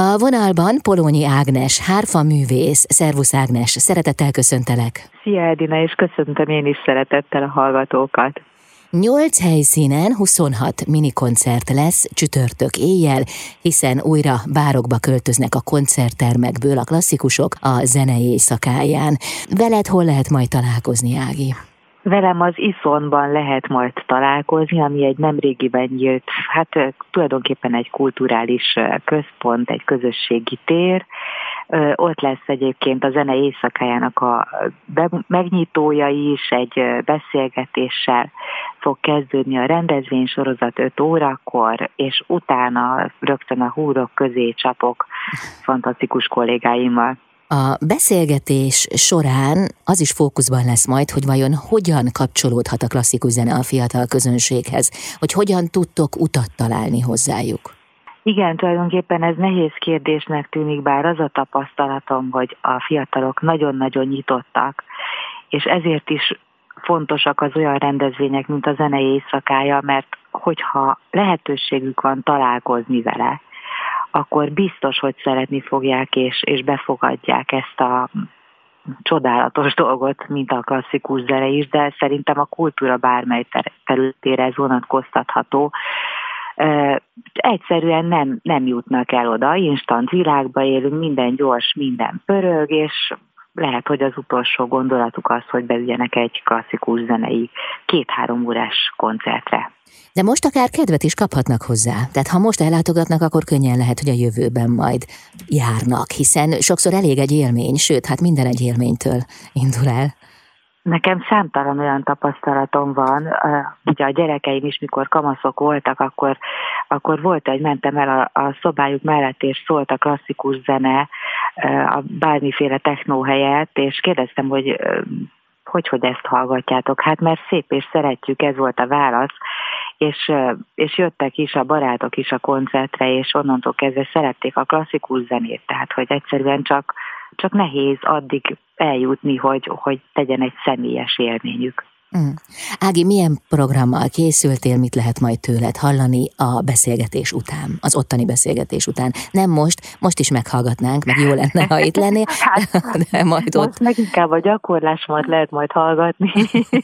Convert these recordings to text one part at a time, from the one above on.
A vonalban Polónyi Ágnes, hárfa művész. Szervusz Ágnes, szeretettel köszöntelek. Szia Edina, és köszöntöm én is szeretettel a hallgatókat. Nyolc helyszínen 26 minikoncert lesz csütörtök éjjel, hiszen újra bárokba költöznek a koncerttermekből a klasszikusok a zenei éjszakáján. Veled hol lehet majd találkozni, Ági? Velem az Iszonban lehet majd találkozni, ami egy nemrégiben nyílt, hát tulajdonképpen egy kulturális központ, egy közösségi tér. Ott lesz egyébként a zene éjszakájának a megnyitója is, egy beszélgetéssel fog kezdődni a rendezvény sorozat 5 órakor, és utána rögtön a húrok közé csapok fantasztikus kollégáimmal. A beszélgetés során az is fókuszban lesz majd, hogy vajon hogyan kapcsolódhat a klasszikus zene a fiatal közönséghez, hogy hogyan tudtok utat találni hozzájuk. Igen, tulajdonképpen ez nehéz kérdésnek tűnik, bár az a tapasztalatom, hogy a fiatalok nagyon-nagyon nyitottak, és ezért is fontosak az olyan rendezvények, mint a zenei éjszakája, mert hogyha lehetőségük van találkozni vele, akkor biztos, hogy szeretni fogják és, és befogadják ezt a csodálatos dolgot, mint a klasszikus zene is, de szerintem a kultúra bármely területére ez vonatkoztatható. Egyszerűen nem, nem jutnak el oda, instant világba élünk, minden gyors, minden pörög, és lehet, hogy az utolsó gondolatuk az, hogy beüljenek egy klasszikus zenei két-három órás koncertre. De most akár kedvet is kaphatnak hozzá. Tehát ha most ellátogatnak, akkor könnyen lehet, hogy a jövőben majd járnak, hiszen sokszor elég egy élmény, sőt, hát minden egy élménytől indul el. Nekem számtalan olyan tapasztalatom van, ugye a gyerekeim is, mikor kamaszok voltak, akkor, akkor volt, hogy mentem el a, a szobájuk mellett, és szólt a klasszikus zene, a bármiféle technó helyett, és kérdeztem, hogy hogy, hogy ezt hallgatjátok? Hát mert szép és szeretjük, ez volt a válasz, és, és jöttek is a barátok is a koncertre, és onnantól kezdve szerették a klasszikus zenét, tehát hogy egyszerűen csak, csak nehéz addig eljutni, hogy, hogy tegyen egy személyes élményük. Mm. Ági, milyen programmal készültél, mit lehet majd tőled hallani a beszélgetés után, az ottani beszélgetés után? Nem most, most is meghallgatnánk, meg jó lenne, ha itt lennél, hát, de majd ott. Most meg inkább a gyakorlásomat lehet majd hallgatni,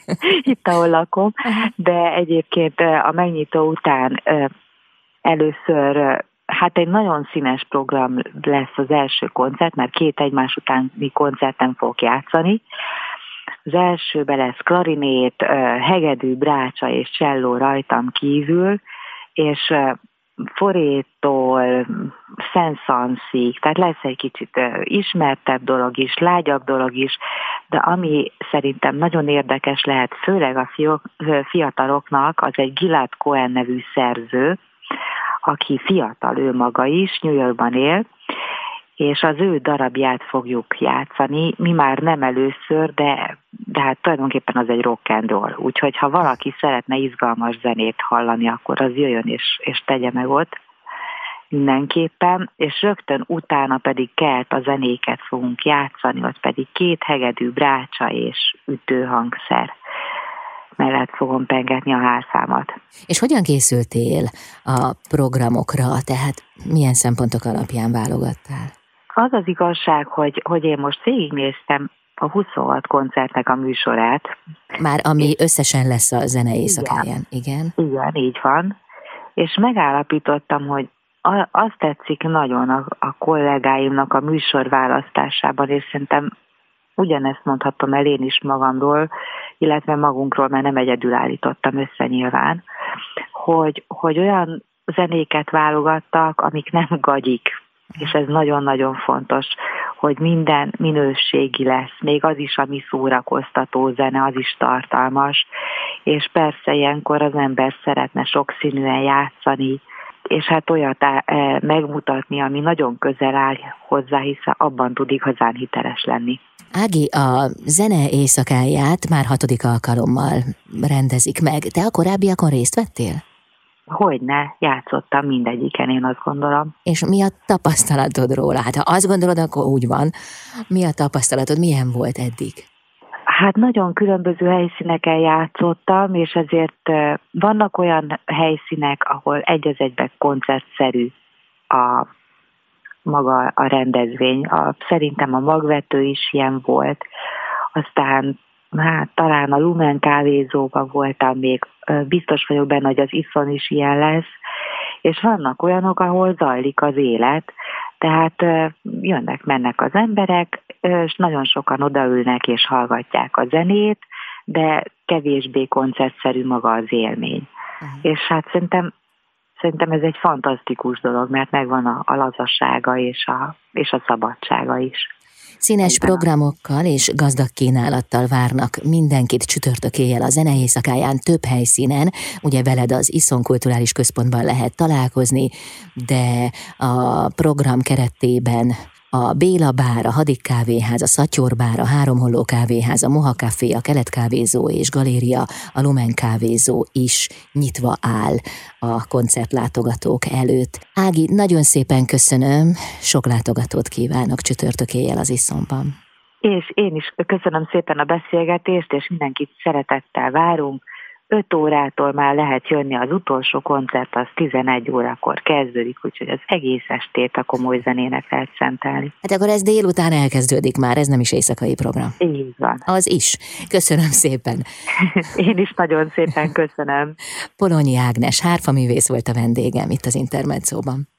itt, ahol lakom, de egyébként a megnyitó után először Hát egy nagyon színes program lesz az első koncert, mert két egymás utáni koncerten fog játszani. Az elsőbe lesz klarinét, hegedű, brácsa és cselló rajtam kívül, és forétól szenszanszig, tehát lesz egy kicsit ismertebb dolog is, lágyabb dolog is, de ami szerintem nagyon érdekes lehet, főleg a fiataloknak, az egy Gilad Cohen nevű szerző, aki fiatal ő maga is, New Yorkban él, és az ő darabját fogjuk játszani, mi már nem először, de, de hát tulajdonképpen az egy rock and roll. Úgyhogy ha valaki szeretne izgalmas zenét hallani, akkor az jöjjön és, és tegye meg ott mindenképpen, és rögtön utána pedig kelt a zenéket fogunk játszani, ott pedig két hegedű brácsa és ütőhangszer mellett fogom pengetni a házszámat. És hogyan készültél a programokra, tehát milyen szempontok alapján válogattál? Az az igazság, hogy, hogy én most végignéztem a 26 koncertnek a műsorát. Már ami összesen lesz a zene éjszakáján, igen? Igen, így van. És megállapítottam, hogy azt tetszik nagyon a, a kollégáimnak a műsor választásában, és szerintem ugyanezt mondhatom el én is magamról, illetve magunkról, mert nem egyedül állítottam össze nyilván, hogy, hogy olyan zenéket válogattak, amik nem gagyik, és ez nagyon-nagyon fontos, hogy minden minőségi lesz, még az is, ami szórakoztató zene, az is tartalmas, és persze ilyenkor az ember szeretne sokszínűen játszani, és hát olyat e, megmutatni, ami nagyon közel áll hozzá, hiszen abban tud igazán hiteles lenni. Ági, a zene éjszakáját már hatodik alkalommal rendezik meg. Te a korábbiakon részt vettél? Hogyne, játszottam mindegyiken, én azt gondolom. És mi a tapasztalatod róla? Hát ha azt gondolod, akkor úgy van. Mi a tapasztalatod, milyen volt eddig? Hát nagyon különböző helyszíneken játszottam, és ezért vannak olyan helyszínek, ahol egy az egyben koncertszerű a maga a rendezvény. A, szerintem a magvető is ilyen volt, aztán hát talán a Lumen kávézóban voltam még, biztos vagyok benne, hogy az Iszon is ilyen lesz, és vannak olyanok, ahol zajlik az élet, tehát jönnek, mennek az emberek, és nagyon sokan odaülnek és hallgatják a zenét, de kevésbé koncertszerű maga az élmény. Uh-huh. És hát szerintem, szerintem ez egy fantasztikus dolog, mert megvan a, a lazassága és a, és a szabadsága is. Színes programokkal és gazdag kínálattal várnak mindenkit csütörtök éjjel a zene éjszakáján több helyszínen. Ugye veled az Iszon Kulturális Központban lehet találkozni, de a program keretében a Béla Bár, a Hadik Kávéház, a Szatyor Bár, a Háromholló Kávéház, a Moha Café, a Kelet Kávézó és Galéria, a Lumen Kávézó is nyitva áll a koncertlátogatók előtt. Ági, nagyon szépen köszönöm, sok látogatót kívánok csütörtök éjjel az Iszomban. És én is köszönöm szépen a beszélgetést, és mindenkit szeretettel várunk 5 órától már lehet jönni, az utolsó koncert az 11 órakor kezdődik, úgyhogy az egész estét a komoly zenének lehet szentelni. Hát akkor ez délután elkezdődik már, ez nem is éjszakai program. Így van. Az is. Köszönöm szépen. Én is nagyon szépen köszönöm. Polonyi Ágnes, hárfaművész volt a vendégem itt az Intermedzóban.